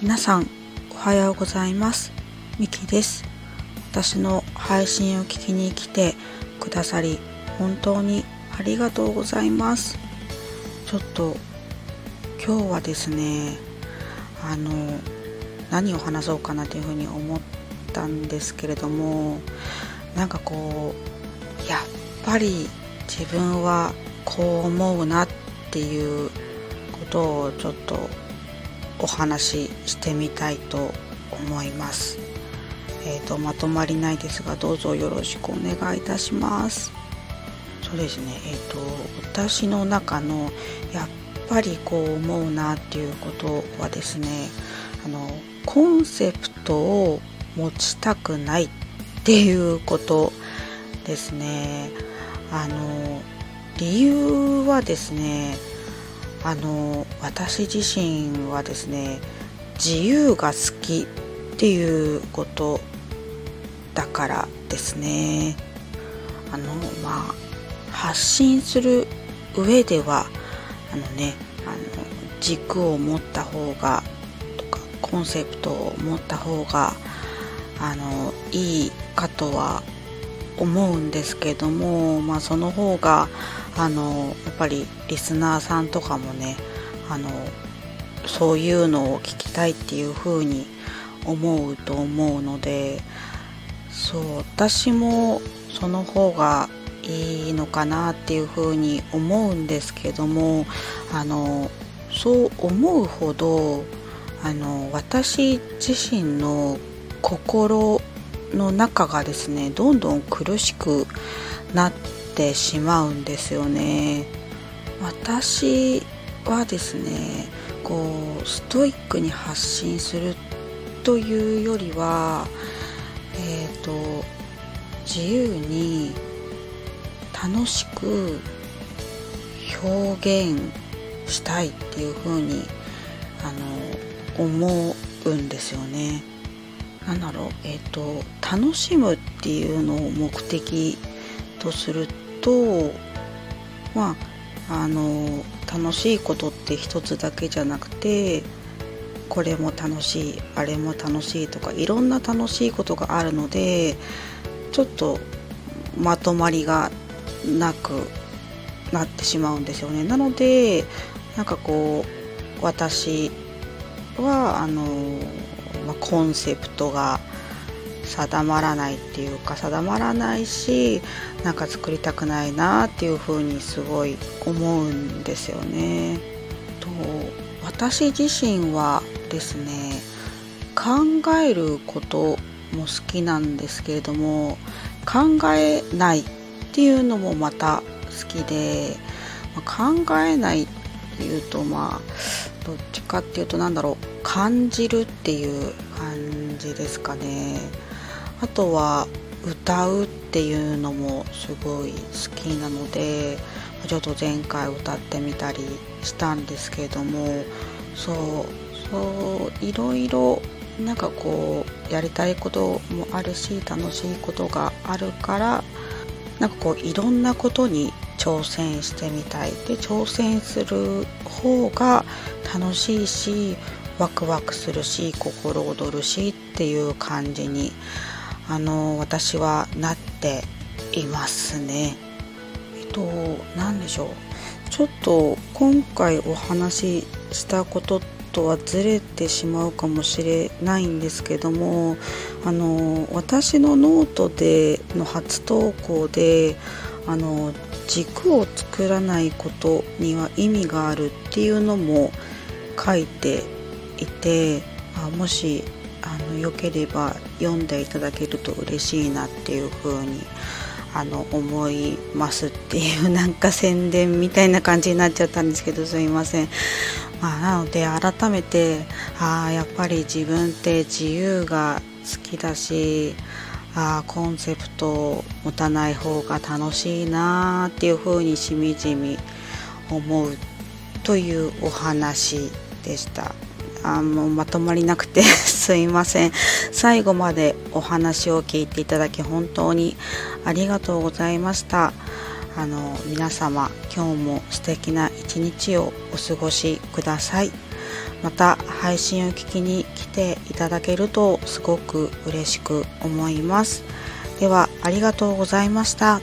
皆さんおはようございます。ミキです。私の配信を聞きに来てくださり本当にありがとうございます。ちょっと今日はですねあの何を話そうかなというふうに思ったんですけれどもなんかこうやっぱり自分はこう思うなっていうことをちょっとお話ししてみたいと思います。えーと、まとまりないですがどうぞよろしくお願いいたします。そうですね、えーと、私の中のやっぱりこう思うなっていうことはですねあのコンセプトを持ちたくないっていうことですね。あの理由はですねあの私自身はですね自由が好きっていうことだからですね。あのまあ発信する上ではあのねあの軸を持った方がとかコンセプトを持った方があのいいかとは思うんですけども、まあ、その方があのやっぱりリスナーさんとかもねあのそういうのを聞きたいっていう風に思うと思うのでそう私もその方がいいのかなっていう風に思うんですけどもあのそう思うほどあの私自身の心の中がですねどんどん苦しくなってしまうんですよね私はですねこうストイックに発信するというよりはえっ、ー、と自由に楽しく表現したいっていう風にあの思うんですよね。なんだろうえっ、ー、と楽しむっていうのを目的とするとまああの楽しいことって一つだけじゃなくてこれも楽しいあれも楽しいとかいろんな楽しいことがあるのでちょっとまとまりがなくなってしまうんですよね。なのでなんかこう私はあのまあ、コンセプトが定まらないっていうか定まらないしなんか作りたくないなっていうふうにすごい思うんですよね。と私自身はですね考えることも好きなんですけれども考えないっていうのもまた好きで、まあ、考えないっていうとまあどっちかっていうと何だろう感じるっていう感じですかねあとは歌うっていうのもすごい好きなのでちょっと前回歌ってみたりしたんですけどもそうそういろいろなんかこうやりたいこともあるし楽しいことがあるからなんかこういろんなことに挑戦してみたい。で挑戦する方が楽しいしワクワクするし心躍るしっていう感じにあの私はなっていますね。えっと何でしょうちょっと今回お話ししたこととはずれてしまうかもしれないんですけどもあの私のノートでの初投稿であの軸を作らないことには意味があるっていうのも書いていてあもしあのよければ読んでいただけると嬉しいなっていう風にあの思いますっていうなんか宣伝みたいな感じになっちゃったんですけどすいません。まあ、なので改めてああやっぱり自分って自由が好きだしあコンセプトを持たない方が楽しいなっていう風にしみじみ思うというお話でした。あもうまとまりなくて すいません。最後までお話を聞いていただき本当にありがとうございました。あの皆様今日も素敵な一日をお過ごしください。また配信を聞きに来ていただけるとすごく嬉しく思います。ではありがとうございました。